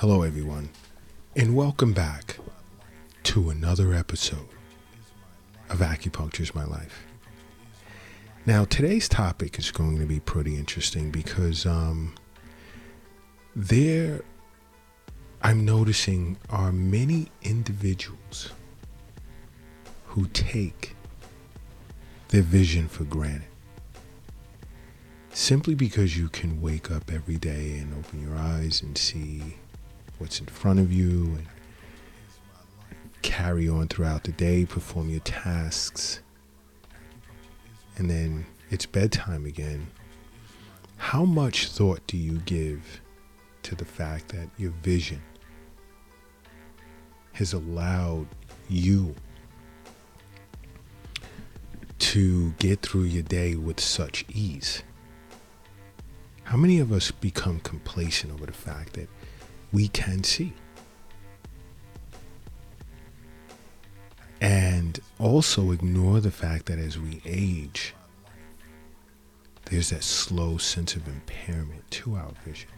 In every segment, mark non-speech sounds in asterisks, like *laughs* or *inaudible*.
Hello, everyone, and welcome back to another episode of Acupuncture's My Life. Now, today's topic is going to be pretty interesting because um, there, I'm noticing, are many individuals who take their vision for granted. Simply because you can wake up every day and open your eyes and see what's in front of you and carry on throughout the day, perform your tasks, and then it's bedtime again. How much thought do you give to the fact that your vision has allowed you to get through your day with such ease? How many of us become complacent over the fact that we can see. And also ignore the fact that as we age, there's that slow sense of impairment to our vision.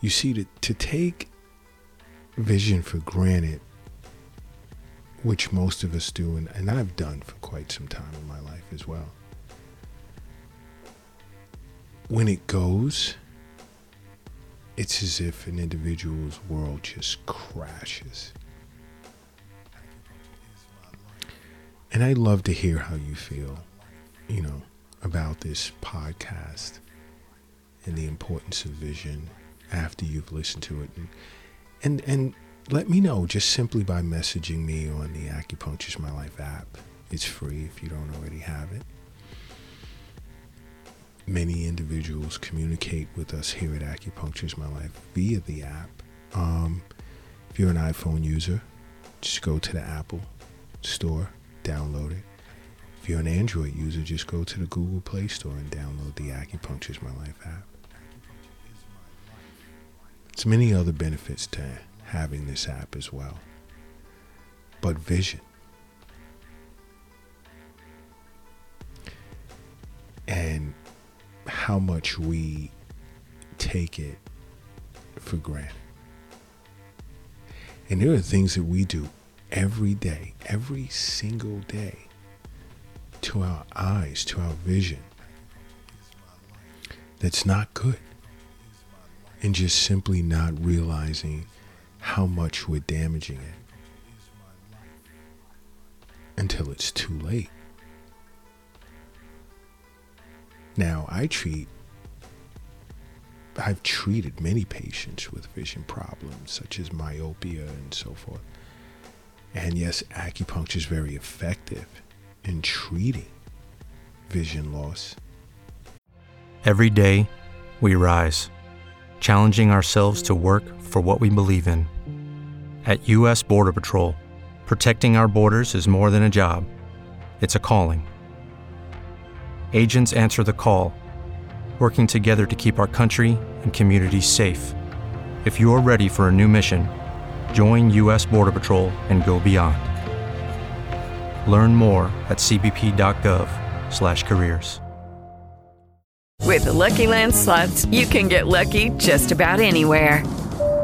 You see, to, to take vision for granted, which most of us do, and, and I've done for quite some time in my life as well when it goes, it's as if an individual's world just crashes. And I'd love to hear how you feel, you know, about this podcast and the importance of vision after you've listened to it. And, and, and let me know just simply by messaging me on the Acupuncture's My Life app. It's free if you don't already have it many individuals communicate with us here at Acupuncture's My Life via the app. Um, if you're an iPhone user, just go to the Apple Store, download it. If you're an Android user, just go to the Google Play Store and download the Acupuncture's My Life app. There's many other benefits to having this app as well. But vision. And how much we take it for granted. And there are things that we do every day, every single day, to our eyes, to our vision, that's not good. And just simply not realizing how much we're damaging it until it's too late. Now, I treat, I've treated many patients with vision problems such as myopia and so forth. And yes, acupuncture is very effective in treating vision loss. Every day, we rise, challenging ourselves to work for what we believe in. At U.S. Border Patrol, protecting our borders is more than a job, it's a calling agents answer the call, working together to keep our country and communities safe. If you're ready for a new mission, join U.S. Border Patrol and go beyond. Learn more at cbp.gov/careers. With the Lucky Land slots, you can get lucky just about anywhere.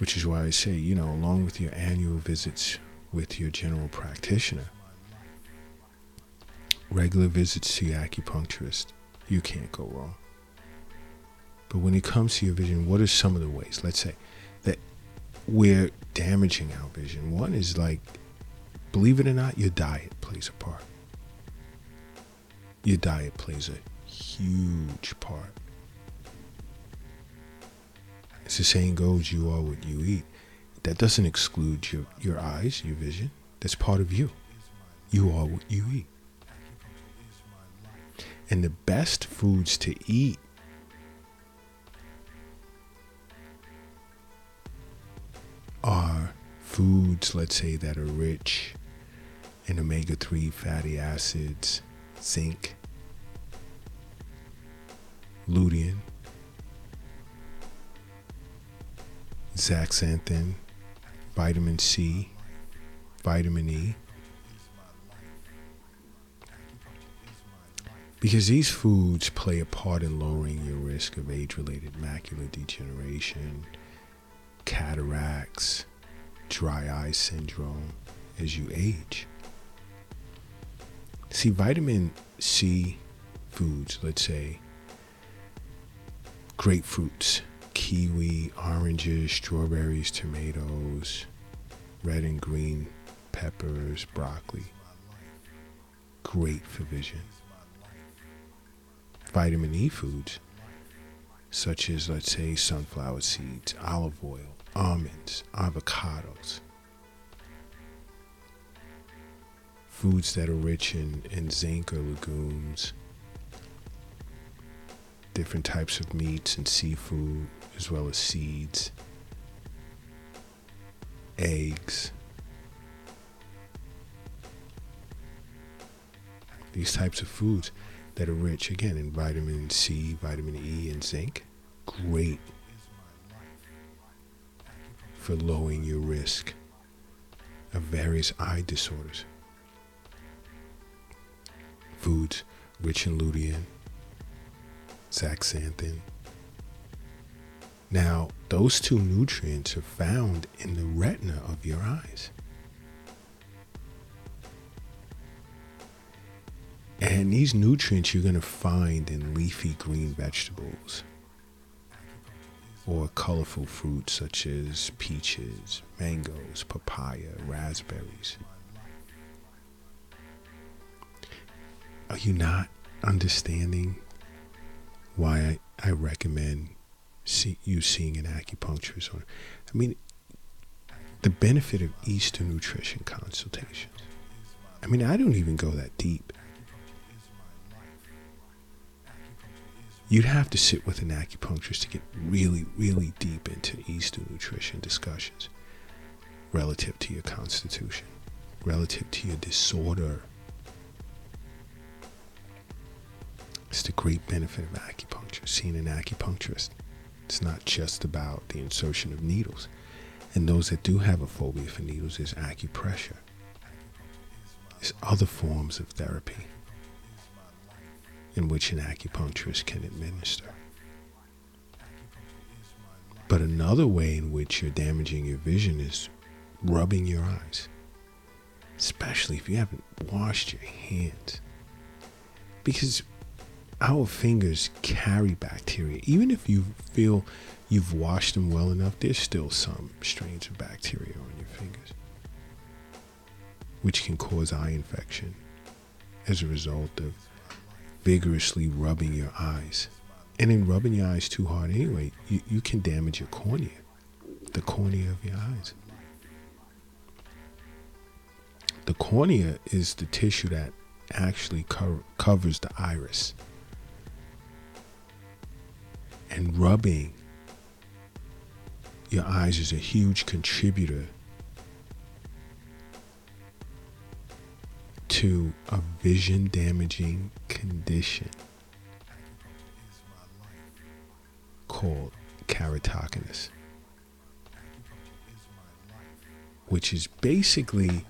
Which is why I say, you know, along with your annual visits with your general practitioner, regular visits to your acupuncturist, you can't go wrong. But when it comes to your vision, what are some of the ways, let's say, that we're damaging our vision? One is like, believe it or not, your diet plays a part. Your diet plays a huge part. As the saying goes, you are what you eat. That doesn't exclude your, your eyes, your vision. That's part of you. You are what you eat. And the best foods to eat are foods, let's say, that are rich in omega 3 fatty acids, zinc, lutein, zeaxanthin, vitamin C, vitamin E. Because these foods play a part in lowering your risk of age related macular degeneration, cataracts, dry eye syndrome as you age. See, vitamin C foods, let's say grapefruits, kiwi, oranges, strawberries, tomatoes, red and green peppers, broccoli. Great for vision. Vitamin E foods, such as, let's say, sunflower seeds, olive oil, almonds, avocados. Foods that are rich in, in zinc or legumes, different types of meats and seafood, as well as seeds, eggs. These types of foods that are rich, again, in vitamin C, vitamin E, and zinc, great for lowering your risk of various eye disorders. Foods rich in lutein, zeaxanthin. Now, those two nutrients are found in the retina of your eyes. And these nutrients you're going to find in leafy green vegetables or colorful fruits such as peaches, mangoes, papaya, raspberries. Are you not understanding why I, I recommend see, you seeing an acupuncturist? Or, I mean, the benefit of Eastern nutrition consultations. I mean, I don't even go that deep. You'd have to sit with an acupuncturist to get really, really deep into Eastern nutrition discussions relative to your constitution, relative to your disorder. It's the great benefit of acupuncture, seeing an acupuncturist. It's not just about the insertion of needles. And those that do have a phobia for needles is acupressure. There's other forms of therapy in which an acupuncturist can administer. But another way in which you're damaging your vision is rubbing your eyes, especially if you haven't washed your hands. Because our fingers carry bacteria. Even if you feel you've washed them well enough, there's still some strains of bacteria on your fingers, which can cause eye infection as a result of vigorously rubbing your eyes. And in rubbing your eyes too hard anyway, you, you can damage your cornea, the cornea of your eyes. The cornea is the tissue that actually co- covers the iris. And rubbing your eyes is a huge contributor to a vision damaging condition called keratoconus, which is basically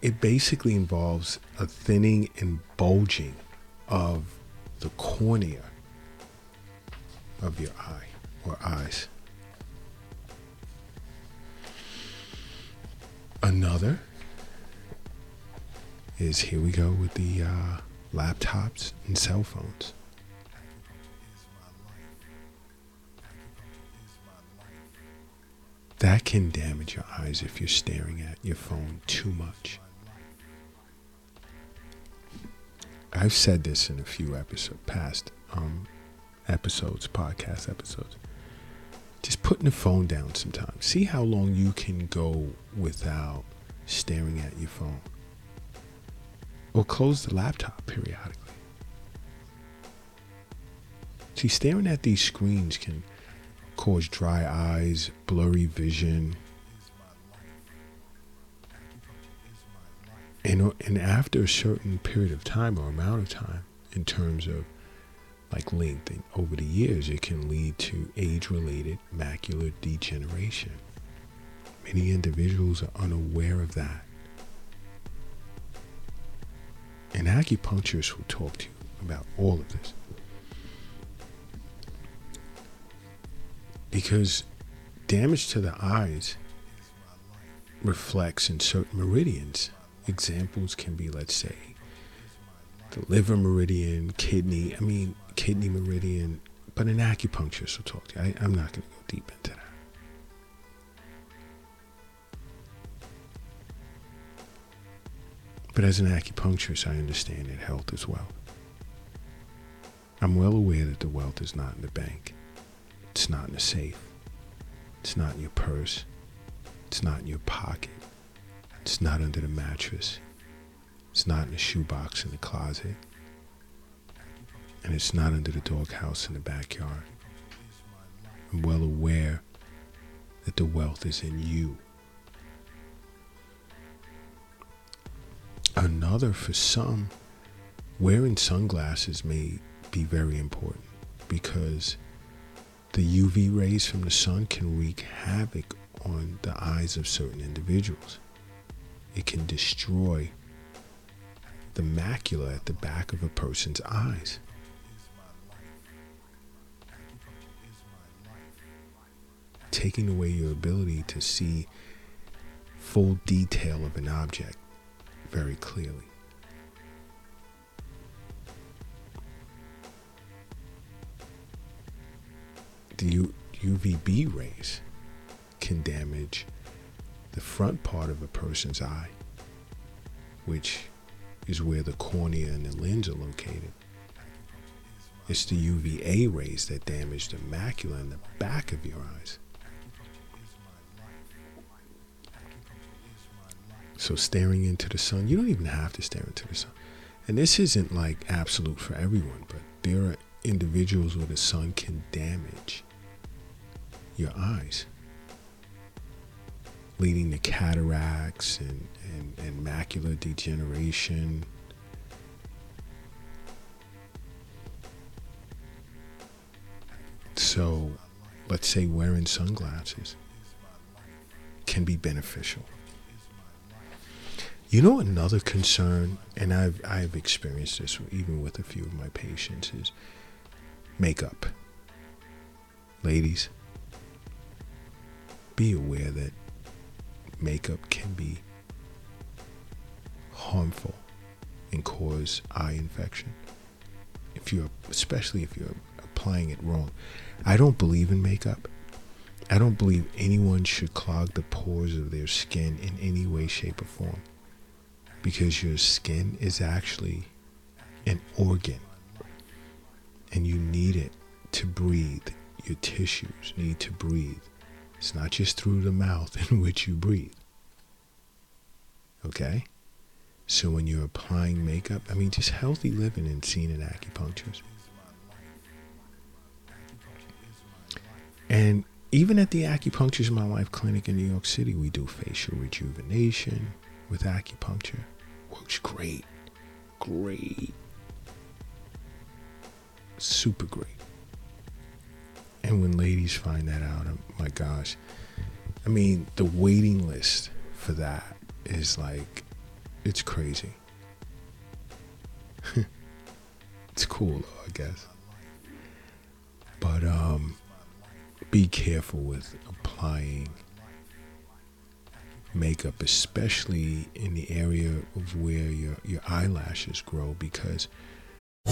it basically involves a thinning and bulging of the cornea of your eye or eyes. Another is here we go with the uh, laptops and cell phones. That can damage your eyes if you're staring at your phone too much. I've said this in a few episodes, past um, episodes, podcast episodes. Just putting the phone down sometimes. See how long you can go without staring at your phone. Or close the laptop periodically. See, staring at these screens can cause dry eyes, blurry vision, and, and after a certain period of time or amount of time, in terms of like length, and over the years, it can lead to age related macular degeneration. Many individuals are unaware of that. And acupuncturists will talk to you about all of this. Because damage to the eyes reflects in certain meridians Examples can be, let's say, the liver meridian, kidney, I mean, kidney meridian, but an acupuncturist will talk to you. I, I'm not going to go deep into that. But as an acupuncturist, I understand that health is wealth. I'm well aware that the wealth is not in the bank. It's not in the safe. It's not in your purse. It's not in your pocket. It's not under the mattress. It's not in the shoebox in the closet. And it's not under the doghouse in the backyard. I'm well aware that the wealth is in you. Another, for some, wearing sunglasses may be very important because the UV rays from the sun can wreak havoc on the eyes of certain individuals it can destroy the macula at the back of a person's eyes. Taking away your ability to see full detail of an object very clearly. The UVB rays can damage the front part of a person's eye, which is where the cornea and the lens are located. It's the UVA rays that damage the macula in the back of your eyes. So, staring into the sun, you don't even have to stare into the sun. And this isn't like absolute for everyone, but there are individuals where the sun can damage your eyes leading to cataracts and, and, and macular degeneration. So, let's say wearing sunglasses can be beneficial. You know, another concern, and I've, I've experienced this even with a few of my patients, is makeup. Ladies, be aware that makeup can be harmful and cause eye infection. If you're, especially if you're applying it wrong. I don't believe in makeup. I don't believe anyone should clog the pores of their skin in any way, shape, or form. Because your skin is actually an organ and you need it to breathe. Your tissues need to breathe. It's not just through the mouth in which you breathe. Okay? So when you're applying makeup, I mean, just healthy living and seeing an acupuncturist. And even at the Acupunctures My Life clinic in New York City, we do facial rejuvenation with acupuncture. Works great. Great. Super great. And when ladies find that out, oh my gosh. I mean, the waiting list for that is like, it's crazy. *laughs* it's cool, though, I guess. But um, be careful with applying makeup, especially in the area of where your, your eyelashes grow, because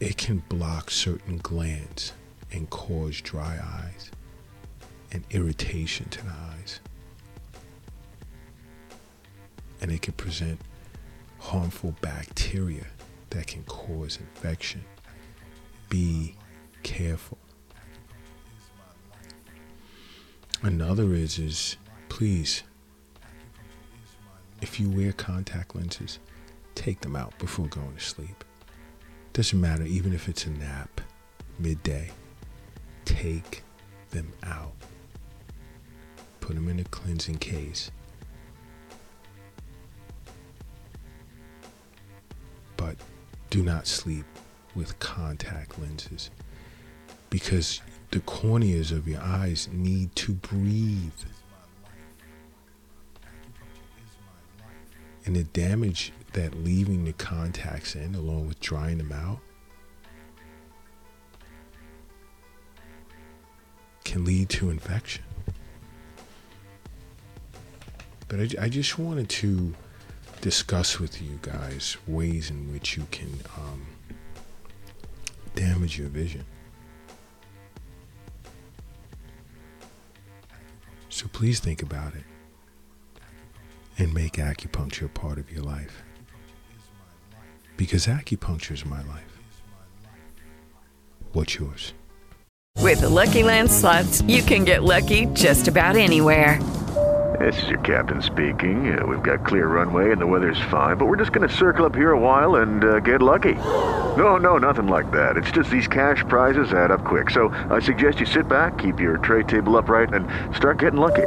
It can block certain glands and cause dry eyes and irritation to the eyes. And it can present harmful bacteria that can cause infection. Be careful. Another is is please if you wear contact lenses, take them out before going to sleep. Doesn't matter, even if it's a nap, midday. Take them out. Put them in a cleansing case. But do not sleep with contact lenses because the corneas of your eyes need to breathe. And the damage that leaving the contacts in, along with drying them out, can lead to infection. But I, I just wanted to discuss with you guys ways in which you can um, damage your vision. So please think about it and make acupuncture a part of your life. Because acupuncture is my life. What's yours? With the Lucky Land slots, you can get lucky just about anywhere. This is your captain speaking. Uh, we've got clear runway and the weather's fine, but we're just going to circle up here a while and uh, get lucky. No, no, nothing like that. It's just these cash prizes add up quick. So I suggest you sit back, keep your tray table upright, and start getting lucky.